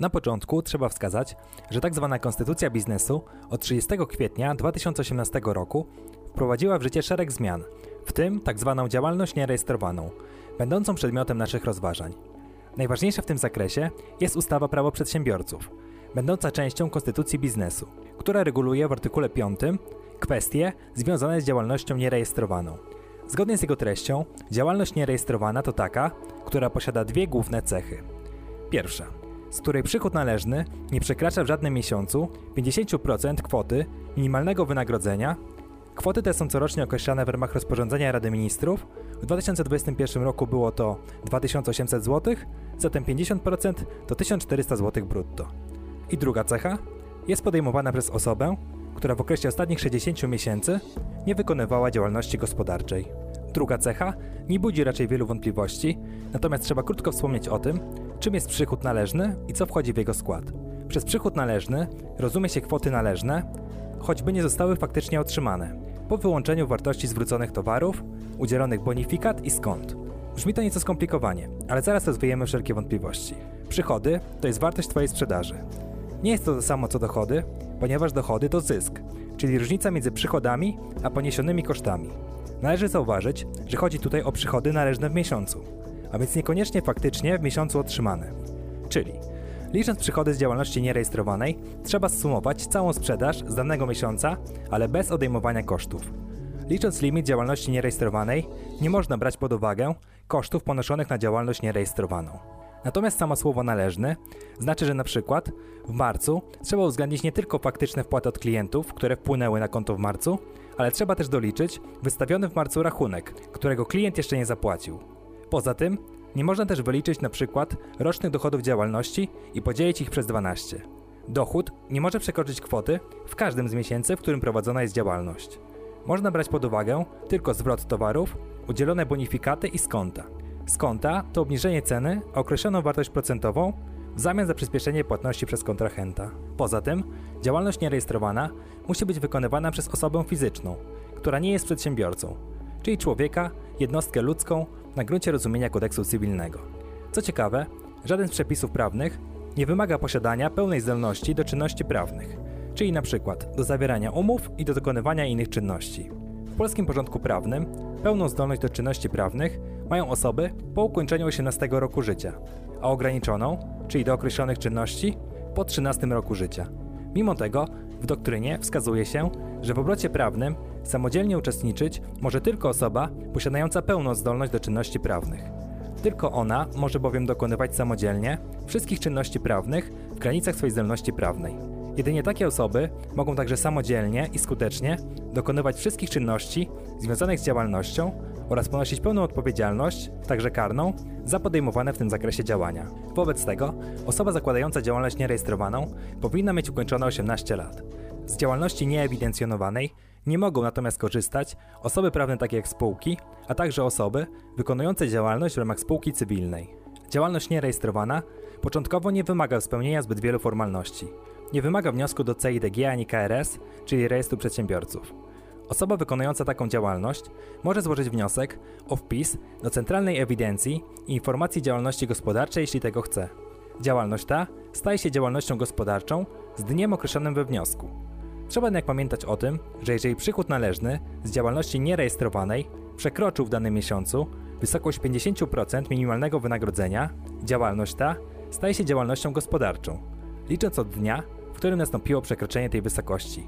Na początku trzeba wskazać, że tzw. Tak konstytucja biznesu od 30 kwietnia 2018 roku wprowadziła w życie szereg zmian, w tym tzw. Tak działalność nierejestrowaną, będącą przedmiotem naszych rozważań. Najważniejsza w tym zakresie jest ustawa prawo przedsiębiorców, będąca częścią konstytucji biznesu, która reguluje w artykule 5 kwestie związane z działalnością nierejestrowaną. Zgodnie z jego treścią, działalność nierejestrowana to taka, która posiada dwie główne cechy. Pierwsza, z której przychód należny nie przekracza w żadnym miesiącu 50% kwoty minimalnego wynagrodzenia. Kwoty te są corocznie określane w ramach rozporządzenia Rady Ministrów. W 2021 roku było to 2800 zł, zatem 50% to 1400 zł brutto. I druga cecha jest podejmowana przez osobę, która w okresie ostatnich 60 miesięcy nie wykonywała działalności gospodarczej. Druga cecha nie budzi raczej wielu wątpliwości, natomiast trzeba krótko wspomnieć o tym, czym jest przychód należny i co wchodzi w jego skład. Przez przychód należny rozumie się kwoty należne, choćby nie zostały faktycznie otrzymane, po wyłączeniu wartości zwróconych towarów, udzielonych bonifikat i skąd. Brzmi to nieco skomplikowanie, ale zaraz rozwijemy wszelkie wątpliwości. Przychody to jest wartość Twojej sprzedaży. Nie jest to to samo co dochody, ponieważ dochody to zysk, czyli różnica między przychodami a poniesionymi kosztami. Należy zauważyć, że chodzi tutaj o przychody należne w miesiącu, a więc niekoniecznie faktycznie w miesiącu otrzymane. Czyli, licząc przychody z działalności nierejestrowanej, trzeba zsumować całą sprzedaż z danego miesiąca, ale bez odejmowania kosztów. Licząc limit działalności nierejestrowanej, nie można brać pod uwagę kosztów ponoszonych na działalność nierejestrowaną. Natomiast samo słowo należny znaczy, że na przykład w marcu trzeba uwzględnić nie tylko faktyczne wpłaty od klientów, które wpłynęły na konto w marcu, ale trzeba też doliczyć wystawiony w marcu rachunek, którego klient jeszcze nie zapłacił. Poza tym nie można też wyliczyć na przykład rocznych dochodów działalności i podzielić ich przez 12. Dochód nie może przekroczyć kwoty w każdym z miesięcy, w którym prowadzona jest działalność. Można brać pod uwagę tylko zwrot towarów, udzielone bonifikaty i skonta. Skonta to obniżenie ceny o określoną wartość procentową w zamian za przyspieszenie płatności przez kontrahenta. Poza tym, działalność nierejestrowana musi być wykonywana przez osobę fizyczną, która nie jest przedsiębiorcą, czyli człowieka, jednostkę ludzką na gruncie rozumienia kodeksu cywilnego. Co ciekawe, żaden z przepisów prawnych nie wymaga posiadania pełnej zdolności do czynności prawnych, czyli przykład do zawierania umów i do dokonywania innych czynności. W polskim porządku prawnym pełną zdolność do czynności prawnych mają osoby po ukończeniu 18 roku życia, a ograniczoną, czyli do określonych czynności, po 13 roku życia. Mimo tego w doktrynie wskazuje się, że w obrocie prawnym samodzielnie uczestniczyć może tylko osoba posiadająca pełną zdolność do czynności prawnych. Tylko ona może bowiem dokonywać samodzielnie wszystkich czynności prawnych w granicach swojej zdolności prawnej. Jedynie takie osoby mogą także samodzielnie i skutecznie dokonywać wszystkich czynności związanych z działalnością oraz ponosić pełną odpowiedzialność, także karną, za podejmowane w tym zakresie działania. Wobec tego osoba zakładająca działalność nierejestrowaną powinna mieć ukończone 18 lat. Z działalności nieewidencjonowanej nie mogą natomiast korzystać osoby prawne takie jak spółki, a także osoby wykonujące działalność w ramach spółki cywilnej. Działalność nierejestrowana początkowo nie wymaga spełnienia zbyt wielu formalności. Nie wymaga wniosku do CIDG ani KRS, czyli Rejestru Przedsiębiorców. Osoba wykonująca taką działalność może złożyć wniosek o wpis do Centralnej Ewidencji i Informacji Działalności Gospodarczej, jeśli tego chce. Działalność ta staje się działalnością gospodarczą z dniem określonym we wniosku. Trzeba jednak pamiętać o tym, że jeżeli przychód należny z działalności nierejestrowanej przekroczył w danym miesiącu wysokość 50% minimalnego wynagrodzenia, działalność ta staje się działalnością gospodarczą, licząc od dnia, w którym nastąpiło przekroczenie tej wysokości.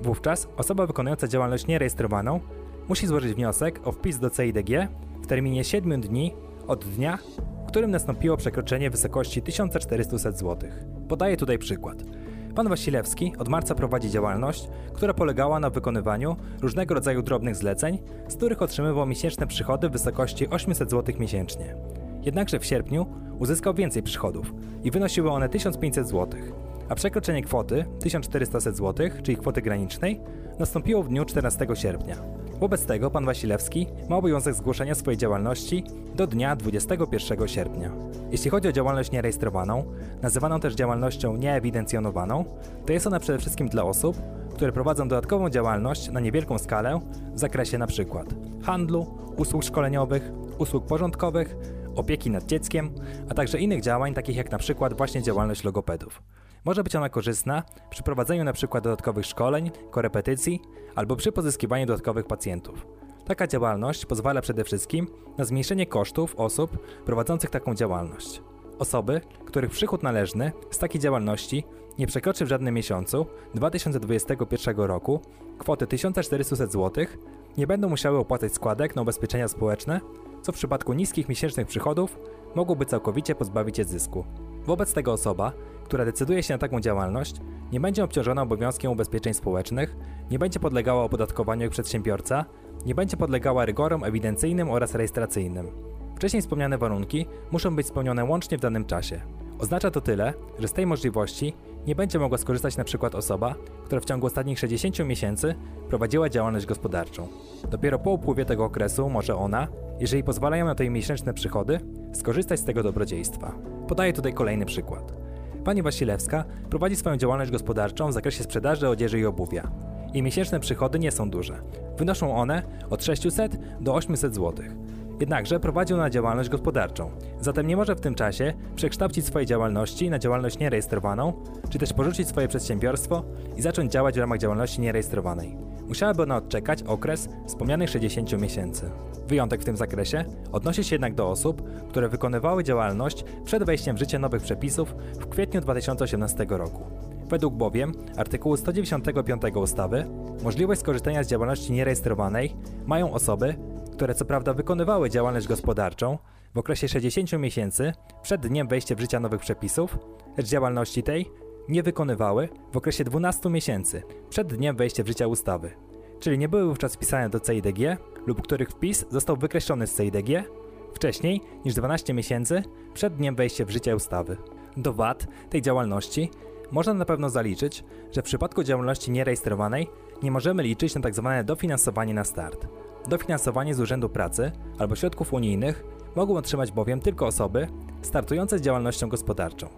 Wówczas osoba wykonująca działalność nierejestrowaną musi złożyć wniosek o wpis do CIDG w terminie 7 dni od dnia, w którym nastąpiło przekroczenie wysokości 1400 zł. Podaję tutaj przykład. Pan Wasilewski od marca prowadzi działalność, która polegała na wykonywaniu różnego rodzaju drobnych zleceń, z których otrzymywał miesięczne przychody w wysokości 800 zł miesięcznie. Jednakże w sierpniu uzyskał więcej przychodów i wynosiły one 1500 zł a przekroczenie kwoty 1400 zł, czyli kwoty granicznej, nastąpiło w dniu 14 sierpnia. Wobec tego pan Wasilewski ma obowiązek zgłoszenia swojej działalności do dnia 21 sierpnia. Jeśli chodzi o działalność nierejestrowaną, nazywaną też działalnością nieewidencjonowaną, to jest ona przede wszystkim dla osób, które prowadzą dodatkową działalność na niewielką skalę w zakresie np. handlu, usług szkoleniowych, usług porządkowych opieki nad dzieckiem, a także innych działań takich jak przykład właśnie działalność logopedów. Może być ona korzystna przy prowadzeniu np. dodatkowych szkoleń, korepetycji albo przy pozyskiwaniu dodatkowych pacjentów. Taka działalność pozwala przede wszystkim na zmniejszenie kosztów osób prowadzących taką działalność. Osoby, których przychód należny z takiej działalności nie przekroczy w żadnym miesiącu 2021 roku kwoty 1400 zł, nie będą musiały opłacać składek na ubezpieczenia społeczne, co w przypadku niskich miesięcznych przychodów mogłoby całkowicie pozbawić je zysku. Wobec tego osoba, która decyduje się na taką działalność, nie będzie obciążona obowiązkiem ubezpieczeń społecznych, nie będzie podlegała opodatkowaniu jak przedsiębiorca, nie będzie podlegała rygorom ewidencyjnym oraz rejestracyjnym. Wcześniej wspomniane warunki muszą być spełnione łącznie w danym czasie. Oznacza to tyle, że z tej możliwości nie będzie mogła skorzystać np. osoba, która w ciągu ostatnich 60 miesięcy prowadziła działalność gospodarczą. Dopiero po upływie tego okresu może ona, jeżeli pozwalają na to jej miesięczne przychody, skorzystać z tego dobrodziejstwa. Podaję tutaj kolejny przykład. Pani Wasilewska prowadzi swoją działalność gospodarczą w zakresie sprzedaży odzieży i obuwia. Jej miesięczne przychody nie są duże. Wynoszą one od 600 do 800 zł. Jednakże prowadzi ona działalność gospodarczą, zatem nie może w tym czasie przekształcić swojej działalności na działalność nierejestrowaną, czy też porzucić swoje przedsiębiorstwo i zacząć działać w ramach działalności nierejestrowanej. Musiałaby ona odczekać okres wspomnianych 60 miesięcy. Wyjątek w tym zakresie odnosi się jednak do osób, które wykonywały działalność przed wejściem w życie nowych przepisów w kwietniu 2018 roku. Według bowiem artykułu 195 ustawy możliwość skorzystania z działalności nierejestrowanej mają osoby, które co prawda wykonywały działalność gospodarczą w okresie 60 miesięcy przed dniem wejścia w życie nowych przepisów, lecz działalności tej nie wykonywały w okresie 12 miesięcy przed dniem wejścia w życie ustawy, czyli nie były wówczas wpisane do CIDG lub których wpis został wykreślony z CIDG wcześniej niż 12 miesięcy przed dniem wejścia w życie ustawy. Do VAT tej działalności można na pewno zaliczyć, że w przypadku działalności nierejestrowanej nie możemy liczyć na tzw. Tak dofinansowanie na start. Dofinansowanie z Urzędu Pracy albo środków unijnych mogą otrzymać bowiem tylko osoby startujące z działalnością gospodarczą.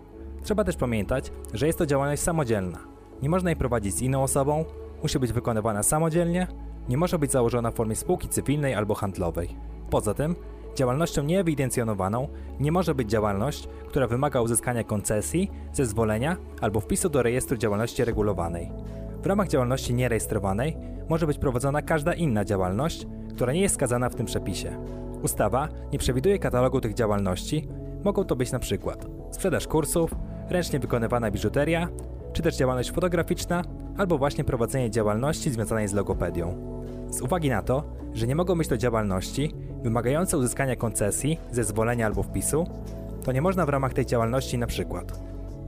Trzeba też pamiętać, że jest to działalność samodzielna. Nie można jej prowadzić z inną osobą, musi być wykonywana samodzielnie, nie może być założona w formie spółki cywilnej albo handlowej. Poza tym, działalnością nieewidencjonowaną nie może być działalność, która wymaga uzyskania koncesji, zezwolenia albo wpisu do rejestru działalności regulowanej. W ramach działalności nierejestrowanej może być prowadzona każda inna działalność, która nie jest skazana w tym przepisie. Ustawa nie przewiduje katalogu tych działalności, mogą to być przykład sprzedaż kursów, ręcznie wykonywana biżuteria, czy też działalność fotograficzna, albo właśnie prowadzenie działalności związanej z logopedią. Z uwagi na to, że nie mogą być to działalności wymagające uzyskania koncesji, zezwolenia albo wpisu, to nie można w ramach tej działalności przykład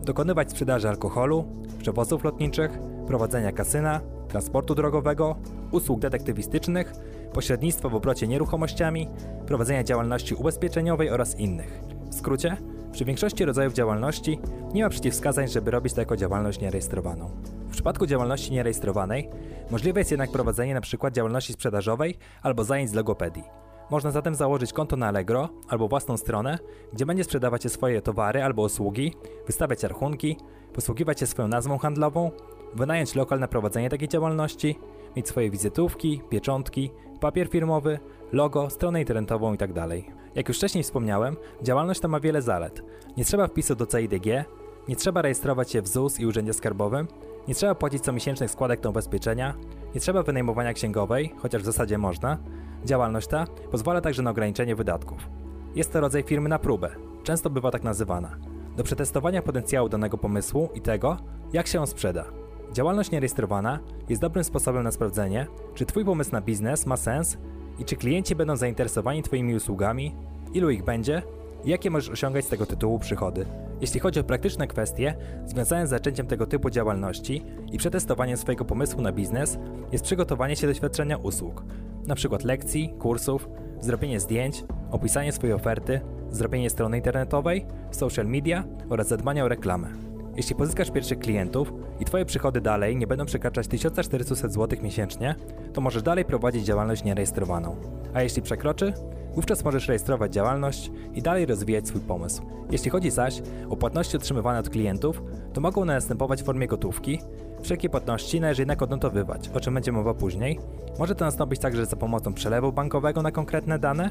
dokonywać sprzedaży alkoholu, przewozów lotniczych, prowadzenia kasyna, transportu drogowego, usług detektywistycznych, pośrednictwa w obrocie nieruchomościami, prowadzenia działalności ubezpieczeniowej oraz innych. W skrócie, przy większości rodzajów działalności nie ma przeciwwskazań, żeby robić to jako działalność nierejestrowaną. W przypadku działalności nierejestrowanej możliwe jest jednak prowadzenie np. działalności sprzedażowej albo zajęć z logopedii. Można zatem założyć konto na Allegro albo własną stronę, gdzie będzie sprzedawać swoje towary albo usługi, wystawiać rachunki, posługiwać się swoją nazwą handlową, wynająć lokal na prowadzenie takiej działalności, mieć swoje wizytówki, pieczątki, papier firmowy, logo, stronę internetową itd. Tak Jak już wcześniej wspomniałem, działalność ta ma wiele zalet. Nie trzeba wpisu do CIDG, nie trzeba rejestrować się w ZUS i Urzędzie Skarbowym, nie trzeba płacić comiesięcznych składek na ubezpieczenia, nie trzeba wynajmowania księgowej, chociaż w zasadzie można. Działalność ta pozwala także na ograniczenie wydatków. Jest to rodzaj firmy na próbę, często bywa tak nazywana, do przetestowania potencjału danego pomysłu i tego, jak się on sprzeda. Działalność nierejestrowana jest dobrym sposobem na sprawdzenie, czy Twój pomysł na biznes ma sens i czy klienci będą zainteresowani Twoimi usługami, ilu ich będzie i jakie możesz osiągać z tego tytułu przychody. Jeśli chodzi o praktyczne kwestie związane z zaczęciem tego typu działalności i przetestowaniem swojego pomysłu na biznes, jest przygotowanie się do świadczenia usług, np. lekcji, kursów, zrobienie zdjęć, opisanie swojej oferty, zrobienie strony internetowej, social media oraz zadbanie o reklamę. Jeśli pozyskasz pierwszych klientów i Twoje przychody dalej nie będą przekraczać 1400 zł miesięcznie, to możesz dalej prowadzić działalność nierejestrowaną. A jeśli przekroczy, Wówczas możesz rejestrować działalność i dalej rozwijać swój pomysł. Jeśli chodzi zaś o płatności otrzymywane od klientów, to mogą one następować w formie gotówki. Wszelkie płatności należy jednak odnotowywać, o czym będzie mowa później. Może to nastąpić także za pomocą przelewu bankowego na konkretne dane.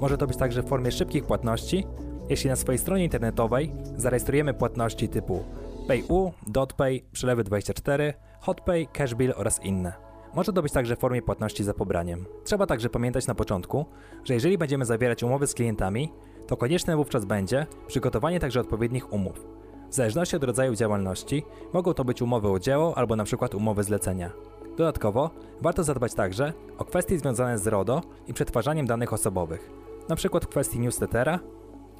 Może to być także w formie szybkich płatności. Jeśli na swojej stronie internetowej zarejestrujemy płatności typu PayU, DotPay, przelewy 24, HotPay, CashBill oraz inne. Może to być także w formie płatności za pobraniem. Trzeba także pamiętać na początku, że jeżeli będziemy zawierać umowy z klientami, to konieczne wówczas będzie przygotowanie także odpowiednich umów. W zależności od rodzaju działalności mogą to być umowy o dzieło albo np. umowy zlecenia. Dodatkowo warto zadbać także o kwestie związane z RODO i przetwarzaniem danych osobowych, np. kwestii newslettera,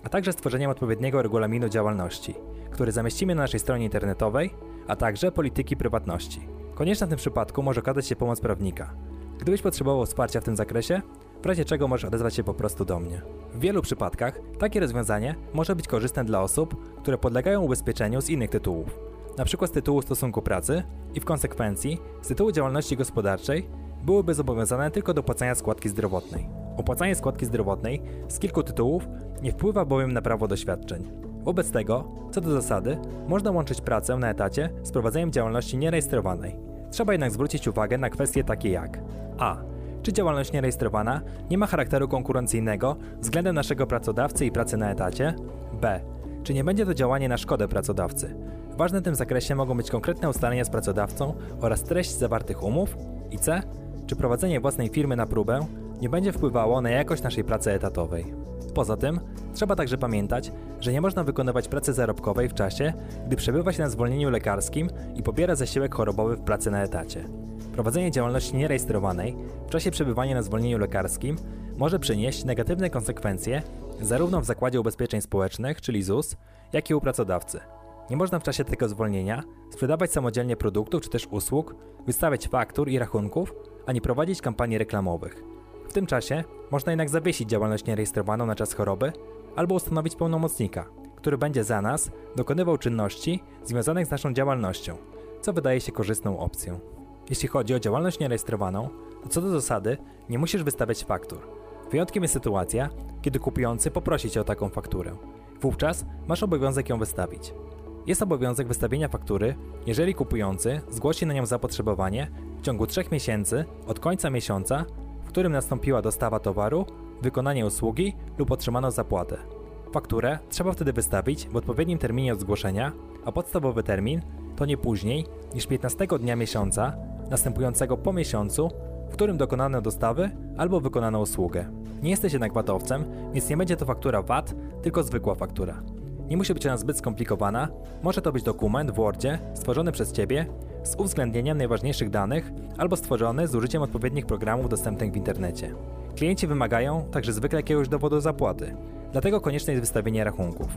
a także stworzeniem odpowiedniego regulaminu działalności, który zamieścimy na naszej stronie internetowej, a także polityki prywatności. Konieczna w tym przypadku może okazać się pomoc prawnika. Gdybyś potrzebował wsparcia w tym zakresie, w razie czego możesz odezwać się po prostu do mnie. W wielu przypadkach takie rozwiązanie może być korzystne dla osób, które podlegają ubezpieczeniu z innych tytułów, np. z tytułu stosunku pracy i w konsekwencji z tytułu działalności gospodarczej byłyby zobowiązane tylko do płacenia składki zdrowotnej. Opłacanie składki zdrowotnej z kilku tytułów nie wpływa bowiem na prawo do świadczeń. Wobec tego, co do zasady, można łączyć pracę na etacie z prowadzeniem działalności nierejestrowanej. Trzeba jednak zwrócić uwagę na kwestie takie jak a. Czy działalność nierejestrowana nie ma charakteru konkurencyjnego względem naszego pracodawcy i pracy na etacie? b. Czy nie będzie to działanie na szkodę pracodawcy? Ważne w tym zakresie mogą być konkretne ustalenia z pracodawcą oraz treść zawartych umów? I c. Czy prowadzenie własnej firmy na próbę nie będzie wpływało na jakość naszej pracy etatowej? Poza tym, trzeba także pamiętać, że nie można wykonywać pracy zarobkowej w czasie, gdy przebywa się na zwolnieniu lekarskim i pobiera zasiłek chorobowy w pracy na etacie. Prowadzenie działalności nierejestrowanej w czasie przebywania na zwolnieniu lekarskim może przynieść negatywne konsekwencje zarówno w Zakładzie Ubezpieczeń Społecznych, czyli ZUS, jak i u pracodawcy. Nie można w czasie tego zwolnienia sprzedawać samodzielnie produktów czy też usług, wystawiać faktur i rachunków, ani prowadzić kampanii reklamowych. W tym czasie można jednak zawiesić działalność nierejestrowaną na czas choroby albo ustanowić pełnomocnika, który będzie za nas dokonywał czynności związanych z naszą działalnością, co wydaje się korzystną opcją. Jeśli chodzi o działalność nierejestrowaną, to co do zasady nie musisz wystawiać faktur. Wyjątkiem jest sytuacja, kiedy kupujący poprosi cię o taką fakturę. Wówczas masz obowiązek ją wystawić. Jest obowiązek wystawienia faktury, jeżeli kupujący zgłosi na nią zapotrzebowanie w ciągu 3 miesięcy od końca miesiąca w którym nastąpiła dostawa towaru, wykonanie usługi lub otrzymano zapłatę. Fakturę trzeba wtedy wystawić w odpowiednim terminie od zgłoszenia, a podstawowy termin to nie później niż 15 dnia miesiąca następującego po miesiącu, w którym dokonano dostawy albo wykonano usługę. Nie jesteś jednak VAT-owcem, więc nie będzie to faktura VAT, tylko zwykła faktura. Nie musi być ona zbyt skomplikowana, może to być dokument w Wordzie stworzony przez Ciebie z uwzględnieniem najważniejszych danych albo stworzony z użyciem odpowiednich programów dostępnych w internecie. Klienci wymagają także zwykle jakiegoś dowodu zapłaty, dlatego konieczne jest wystawienie rachunków.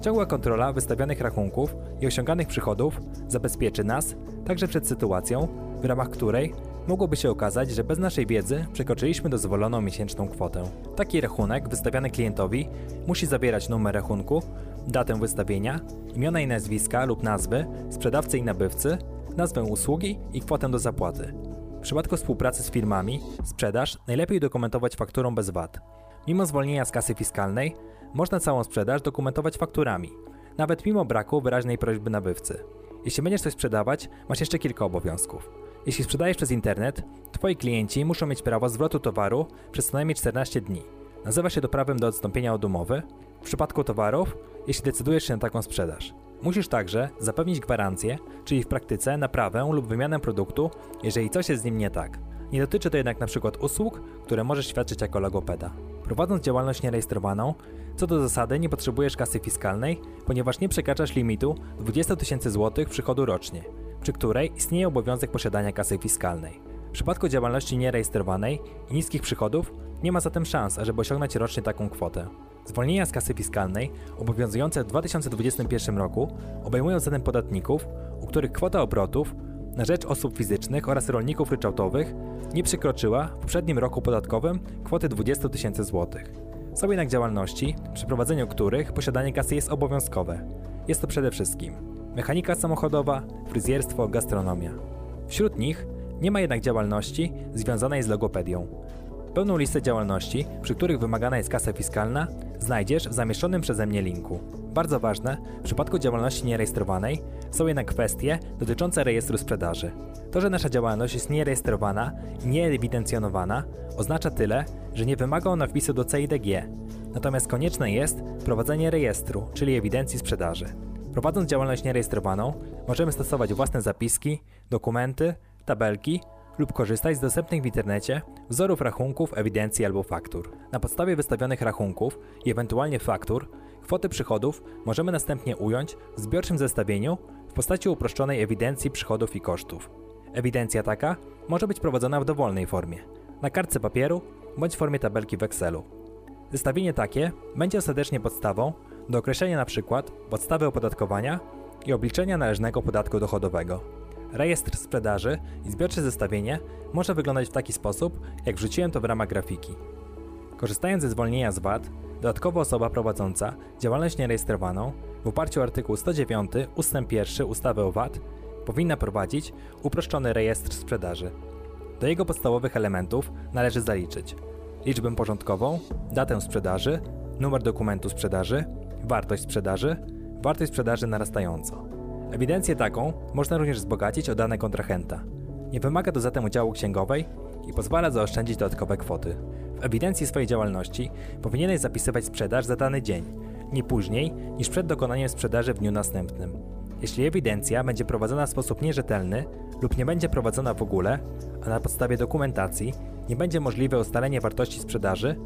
Ciągła kontrola wystawionych rachunków i osiąganych przychodów zabezpieczy nas także przed sytuacją, w ramach której mogłoby się okazać, że bez naszej wiedzy przekroczyliśmy dozwoloną miesięczną kwotę. Taki rachunek wystawiany klientowi musi zawierać numer rachunku, datę wystawienia, imiona i nazwiska lub nazwy sprzedawcy i nabywcy nazwę usługi i kwotę do zapłaty. W przypadku współpracy z firmami, sprzedaż najlepiej dokumentować fakturą bez VAT. Mimo zwolnienia z kasy fiskalnej, można całą sprzedaż dokumentować fakturami, nawet mimo braku wyraźnej prośby nabywcy. Jeśli będziesz coś sprzedawać, masz jeszcze kilka obowiązków. Jeśli sprzedajesz przez internet, twoi klienci muszą mieć prawo zwrotu towaru przez co najmniej 14 dni. Nazywa się to prawem do odstąpienia od umowy. W przypadku towarów, jeśli decydujesz się na taką sprzedaż. Musisz także zapewnić gwarancję, czyli w praktyce naprawę lub wymianę produktu, jeżeli coś jest z nim nie tak. Nie dotyczy to jednak np. usług, które możesz świadczyć jako logopeda. Prowadząc działalność nierejestrowaną, co do zasady nie potrzebujesz kasy fiskalnej, ponieważ nie przekraczasz limitu 20 tysięcy złotych przychodu rocznie, przy której istnieje obowiązek posiadania kasy fiskalnej. W przypadku działalności nierejestrowanej i niskich przychodów nie ma zatem szans, ażeby osiągnąć rocznie taką kwotę. Zwolnienia z kasy fiskalnej obowiązujące w 2021 roku obejmują zatem podatników, u których kwota obrotów na rzecz osób fizycznych oraz rolników ryczałtowych nie przekroczyła w poprzednim roku podatkowym kwoty 20 tysięcy złotych. Są jednak działalności, przy prowadzeniu których posiadanie kasy jest obowiązkowe. Jest to przede wszystkim mechanika samochodowa, fryzjerstwo, gastronomia. Wśród nich nie ma jednak działalności związanej z logopedią. Pełną listę działalności, przy których wymagana jest kasa fiskalna, znajdziesz w zamieszczonym przeze mnie linku. Bardzo ważne, w przypadku działalności nierejestrowanej są jednak kwestie dotyczące rejestru sprzedaży. To, że nasza działalność jest nierejestrowana i nieewidencjonowana, oznacza tyle, że nie wymaga ona wpisu do CIDG. Natomiast konieczne jest prowadzenie rejestru, czyli ewidencji sprzedaży. Prowadząc działalność nierejestrowaną, możemy stosować własne zapiski, dokumenty, tabelki lub korzystać z dostępnych w internecie wzorów rachunków, ewidencji albo faktur. Na podstawie wystawionych rachunków i ewentualnie faktur, kwoty przychodów możemy następnie ująć w zbiorczym zestawieniu w postaci uproszczonej ewidencji przychodów i kosztów. Ewidencja taka może być prowadzona w dowolnej formie, na kartce papieru bądź w formie tabelki w Excelu. Zestawienie takie będzie ostatecznie podstawą do określenia np. podstawy opodatkowania i obliczenia należnego podatku dochodowego. Rejestr sprzedaży i zbiorcze zestawienie może wyglądać w taki sposób, jak wrzuciłem to w ramach grafiki. Korzystając ze zwolnienia z VAT, dodatkowo osoba prowadząca działalność nierejestrowaną w oparciu o artykuł 109 ust. 1 ustawy o VAT powinna prowadzić uproszczony rejestr sprzedaży. Do jego podstawowych elementów należy zaliczyć liczbę porządkową, datę sprzedaży, numer dokumentu sprzedaży, wartość sprzedaży, wartość sprzedaży narastająco. Ewidencję taką można również wzbogacić o dane kontrahenta. Nie wymaga to zatem udziału księgowej i pozwala zaoszczędzić dodatkowe kwoty. W ewidencji swojej działalności powinieneś zapisywać sprzedaż za dany dzień, nie później niż przed dokonaniem sprzedaży w dniu następnym. Jeśli ewidencja będzie prowadzona w sposób nierzetelny lub nie będzie prowadzona w ogóle, a na podstawie dokumentacji nie będzie możliwe ustalenie wartości sprzedaży,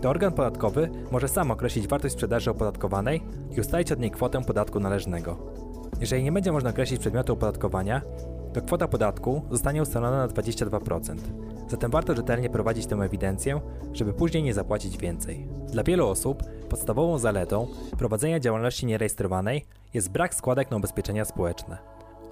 to organ podatkowy może sam określić wartość sprzedaży opodatkowanej i ustalić od niej kwotę podatku należnego. Jeżeli nie będzie można określić przedmiotu opodatkowania, to kwota podatku zostanie ustalona na 22%. Zatem warto rzetelnie prowadzić tę ewidencję, żeby później nie zapłacić więcej. Dla wielu osób podstawową zaletą prowadzenia działalności nierejestrowanej jest brak składek na ubezpieczenia społeczne.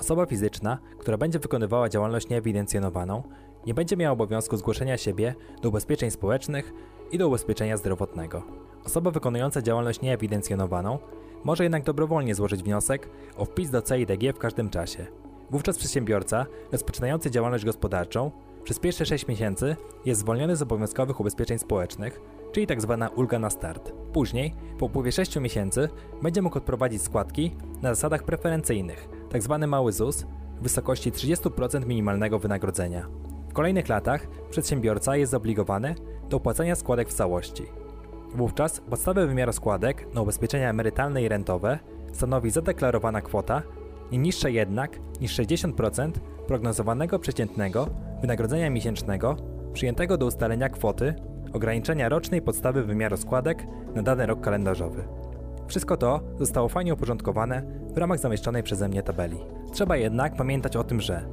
Osoba fizyczna, która będzie wykonywała działalność nieewidencjonowaną, nie będzie miała obowiązku zgłoszenia siebie do ubezpieczeń społecznych i do ubezpieczenia zdrowotnego. Osoba wykonująca działalność nieewidencjonowaną może jednak dobrowolnie złożyć wniosek o wpis do CIDG w każdym czasie. Wówczas przedsiębiorca rozpoczynający działalność gospodarczą przez pierwsze 6 miesięcy jest zwolniony z obowiązkowych ubezpieczeń społecznych, czyli tzw. Tak ulga na start. Później, po upływie 6 miesięcy, będzie mógł odprowadzić składki na zasadach preferencyjnych, tzw. Tak mały ZUS, w wysokości 30% minimalnego wynagrodzenia. W kolejnych latach przedsiębiorca jest zobligowany do opłacania składek w całości. Wówczas podstawę wymiaru składek na ubezpieczenia emerytalne i rentowe stanowi zadeklarowana kwota, nie niższa jednak niż 60% prognozowanego przeciętnego wynagrodzenia miesięcznego przyjętego do ustalenia kwoty ograniczenia rocznej podstawy wymiaru składek na dany rok kalendarzowy. Wszystko to zostało fajnie uporządkowane w ramach zamieszczonej przeze mnie tabeli. Trzeba jednak pamiętać o tym, że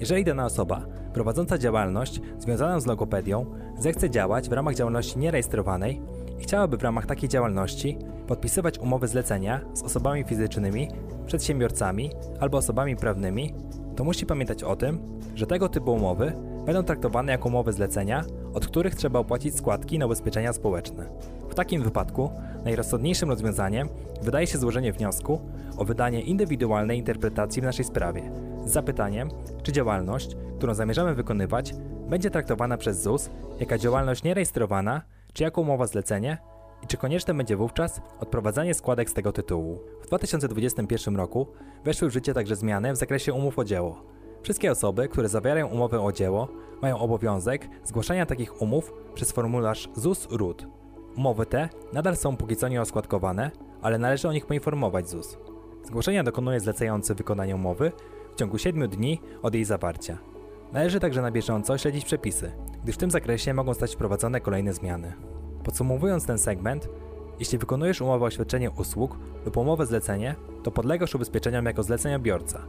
jeżeli dana osoba prowadząca działalność związaną z logopedią zechce działać w ramach działalności nierejestrowanej chciałaby w ramach takiej działalności podpisywać umowy zlecenia z osobami fizycznymi, przedsiębiorcami albo osobami prawnymi, to musi pamiętać o tym, że tego typu umowy będą traktowane jako umowy zlecenia, od których trzeba opłacić składki na ubezpieczenia społeczne. W takim wypadku najrozsądniejszym rozwiązaniem wydaje się złożenie wniosku o wydanie indywidualnej interpretacji w naszej sprawie z zapytaniem, czy działalność, którą zamierzamy wykonywać, będzie traktowana przez ZUS jako działalność nierejestrowana, czy jako umowa zlecenie i czy konieczne będzie wówczas odprowadzanie składek z tego tytułu. W 2021 roku weszły w życie także zmiany w zakresie umów o dzieło. Wszystkie osoby, które zawierają umowę o dzieło, mają obowiązek zgłaszania takich umów przez formularz ZUS-RUD. Umowy te nadal są póki co nieoskładkowane, ale należy o nich poinformować ZUS. Zgłoszenia dokonuje zlecający wykonanie umowy w ciągu 7 dni od jej zawarcia. Należy także na bieżąco śledzić przepisy, gdyż w tym zakresie mogą stać wprowadzone kolejne zmiany. Podsumowując ten segment, jeśli wykonujesz umowę o świadczenie usług lub umowę zlecenie, to podlegasz ubezpieczeniom jako zleceniobiorca.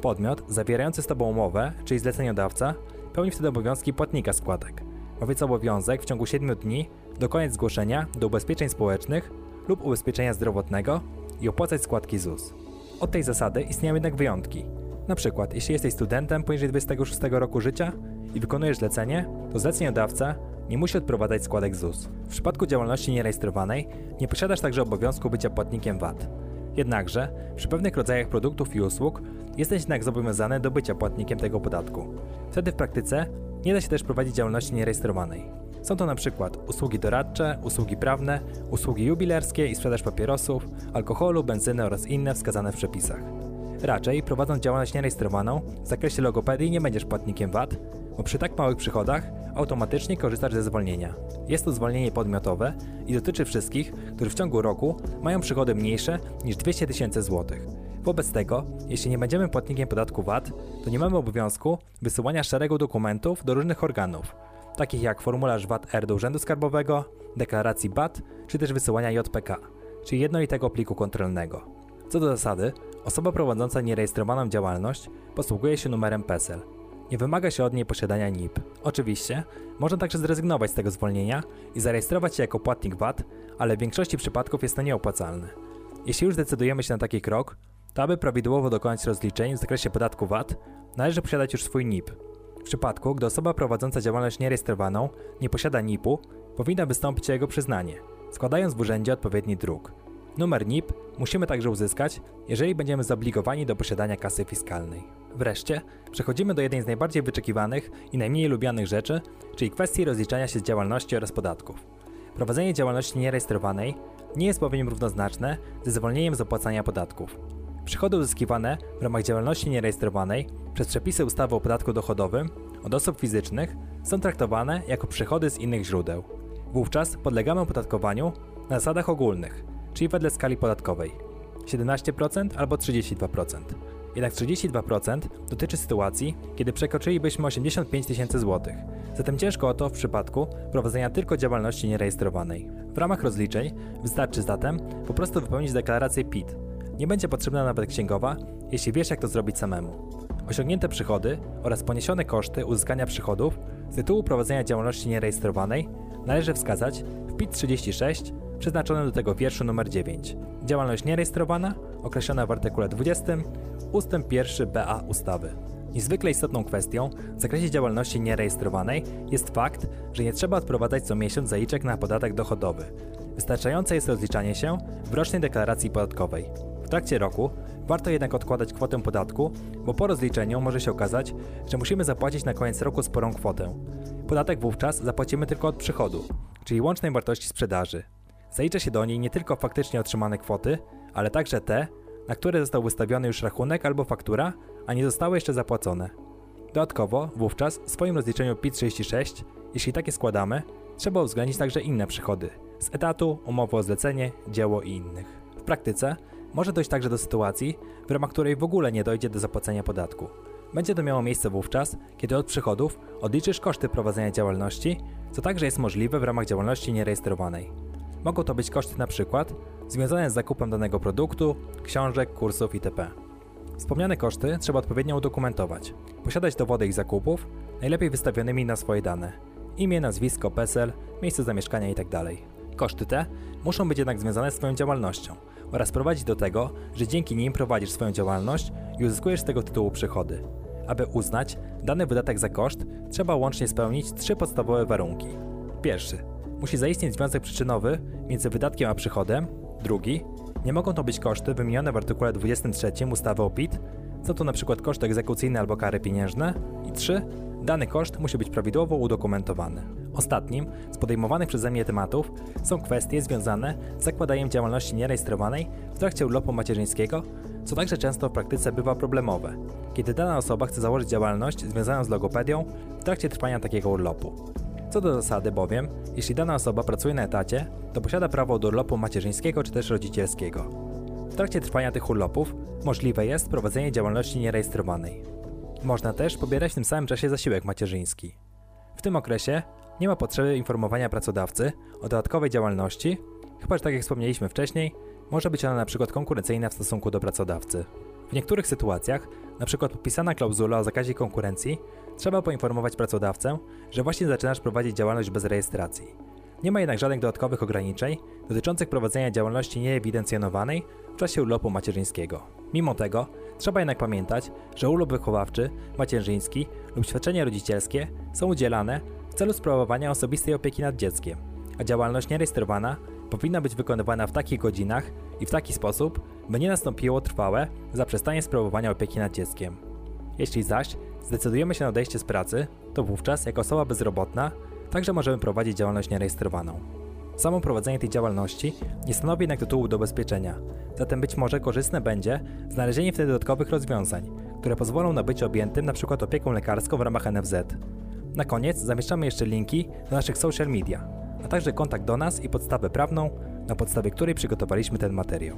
Podmiot zawierający z Tobą umowę, czyli zleceniodawca, pełni wtedy obowiązki płatnika składek. Ma więc obowiązek w ciągu 7 dni dokonać zgłoszenia do ubezpieczeń społecznych lub ubezpieczenia zdrowotnego i opłacać składki ZUS. Od tej zasady istnieją jednak wyjątki. Na przykład, jeśli jesteś studentem poniżej 26 roku życia i wykonujesz zlecenie, to zleceniodawca nie musi odprowadzać składek ZUS. W przypadku działalności nierejestrowanej nie posiadasz także obowiązku bycia płatnikiem VAT. Jednakże przy pewnych rodzajach produktów i usług jesteś jednak zobowiązany do bycia płatnikiem tego podatku. Wtedy w praktyce nie da się też prowadzić działalności nierejestrowanej. Są to przykład usługi doradcze, usługi prawne, usługi jubilerskie i sprzedaż papierosów, alkoholu, benzyny oraz inne wskazane w przepisach. Raczej, prowadząc działalność nierejestrowaną, w zakresie logopedii nie będziesz płatnikiem VAT, bo przy tak małych przychodach automatycznie korzystasz ze zwolnienia. Jest to zwolnienie podmiotowe i dotyczy wszystkich, którzy w ciągu roku mają przychody mniejsze niż 200 tysięcy złotych. Wobec tego, jeśli nie będziemy płatnikiem podatku VAT, to nie mamy obowiązku wysyłania szeregu dokumentów do różnych organów, takich jak formularz VAT-R do Urzędu Skarbowego, deklaracji BAT, czy też wysyłania JPK, czyli jednolitego pliku kontrolnego. Co do zasady, osoba prowadząca nierejestrowaną działalność posługuje się numerem PESEL. Nie wymaga się od niej posiadania NIP. Oczywiście, można także zrezygnować z tego zwolnienia i zarejestrować się jako płatnik VAT, ale w większości przypadków jest to nieopłacalne. Jeśli już decydujemy się na taki krok, to aby prawidłowo dokonać rozliczeń w zakresie podatku VAT, należy posiadać już swój NIP. W przypadku, gdy osoba prowadząca działalność nierejestrowaną nie posiada NIP-u, powinna wystąpić o jego przyznanie, składając w urzędzie odpowiedni druk. Numer NIP musimy także uzyskać, jeżeli będziemy zobligowani do posiadania kasy fiskalnej. Wreszcie przechodzimy do jednej z najbardziej wyczekiwanych i najmniej lubianych rzeczy, czyli kwestii rozliczania się z działalności oraz podatków. Prowadzenie działalności nierejestrowanej nie jest bowiem równoznaczne ze zwolnieniem z opłacania podatków. Przychody uzyskiwane w ramach działalności nierejestrowanej przez przepisy ustawy o podatku dochodowym od osób fizycznych są traktowane jako przychody z innych źródeł. Wówczas podlegamy opodatkowaniu na zasadach ogólnych, czyli wedle skali podatkowej 17% albo 32%. Jednak 32% dotyczy sytuacji, kiedy przekroczylibyśmy 85 tysięcy złotych. Zatem ciężko o to w przypadku prowadzenia tylko działalności nierejestrowanej. W ramach rozliczeń wystarczy zatem po prostu wypełnić deklarację PIT. Nie będzie potrzebna nawet księgowa, jeśli wiesz jak to zrobić samemu. Osiągnięte przychody oraz poniesione koszty uzyskania przychodów z tytułu prowadzenia działalności nierejestrowanej należy wskazać w PIT 36 przeznaczonym do tego wierszu numer 9. Działalność nierejestrowana określona w artykule 20 ustęp 1 BA ustawy. Niezwykle istotną kwestią w zakresie działalności nierejestrowanej jest fakt, że nie trzeba odprowadzać co miesiąc zaliczek na podatek dochodowy. Wystarczające jest rozliczanie się w rocznej deklaracji podatkowej. W trakcie roku warto jednak odkładać kwotę podatku, bo po rozliczeniu może się okazać, że musimy zapłacić na koniec roku sporą kwotę. Podatek wówczas zapłacimy tylko od przychodu, czyli łącznej wartości sprzedaży. Zalicza się do niej nie tylko faktycznie otrzymane kwoty, ale także te, na które został wystawiony już rachunek albo faktura, a nie zostały jeszcze zapłacone. Dodatkowo, wówczas w swoim rozliczeniu PIT-36, jeśli takie składamy, trzeba uwzględnić także inne przychody z etatu, umowy o zlecenie, dzieło i innych. W praktyce może dojść także do sytuacji, w ramach której w ogóle nie dojdzie do zapłacenia podatku. Będzie to miało miejsce wówczas, kiedy od przychodów odliczysz koszty prowadzenia działalności, co także jest możliwe w ramach działalności nierejestrowanej. Mogą to być koszty np. związane z zakupem danego produktu, książek, kursów itp. Wspomniane koszty trzeba odpowiednio udokumentować, posiadać dowody ich zakupów, najlepiej wystawionymi na swoje dane imię, nazwisko, PESEL, miejsce zamieszkania itd. Koszty te muszą być jednak związane z Twoją działalnością oraz prowadzić do tego, że dzięki nim prowadzisz swoją działalność i uzyskujesz z tego tytułu przychody. Aby uznać dany wydatek za koszt, trzeba łącznie spełnić trzy podstawowe warunki. Pierwszy musi zaistnieć związek przyczynowy między wydatkiem a przychodem. Drugi, nie mogą to być koszty wymienione w artykule 23 ustawy o PIT, są to np. koszty egzekucyjne albo kary pieniężne. I trzy, dany koszt musi być prawidłowo udokumentowany. Ostatnim z podejmowanych przeze mnie tematów są kwestie związane z zakładaniem działalności nierejestrowanej w trakcie urlopu macierzyńskiego, co także często w praktyce bywa problemowe, kiedy dana osoba chce założyć działalność związaną z logopedią w trakcie trwania takiego urlopu. Co do zasady bowiem, jeśli dana osoba pracuje na etacie, to posiada prawo do urlopu macierzyńskiego czy też rodzicielskiego. W trakcie trwania tych urlopów możliwe jest prowadzenie działalności nierejestrowanej. Można też pobierać w tym samym czasie zasiłek macierzyński. W tym okresie nie ma potrzeby informowania pracodawcy o dodatkowej działalności, chyba że tak jak wspomnieliśmy wcześniej, może być ona na przykład konkurencyjna w stosunku do pracodawcy. W niektórych sytuacjach, np. podpisana klauzula o zakazie konkurencji, trzeba poinformować pracodawcę, że właśnie zaczynasz prowadzić działalność bez rejestracji. Nie ma jednak żadnych dodatkowych ograniczeń dotyczących prowadzenia działalności nieewidencjonowanej w czasie urlopu macierzyńskiego. Mimo tego, trzeba jednak pamiętać, że urlop wychowawczy, macierzyński lub świadczenie rodzicielskie są udzielane w celu sprawowania osobistej opieki nad dzieckiem, a działalność nierejestrowana powinna być wykonywana w takich godzinach i w taki sposób, by nie nastąpiło trwałe zaprzestanie sprawowania opieki nad dzieckiem. Jeśli zaś zdecydujemy się na odejście z pracy, to wówczas jako osoba bezrobotna Także możemy prowadzić działalność nierejestrowaną. Samo prowadzenie tej działalności nie stanowi jednak tytułu do ubezpieczenia, zatem być może korzystne będzie znalezienie wtedy dodatkowych rozwiązań, które pozwolą na być objętym np. opieką lekarską w ramach NFZ. Na koniec zamieszczamy jeszcze linki do naszych social media, a także kontakt do nas i podstawę prawną, na podstawie której przygotowaliśmy ten materiał.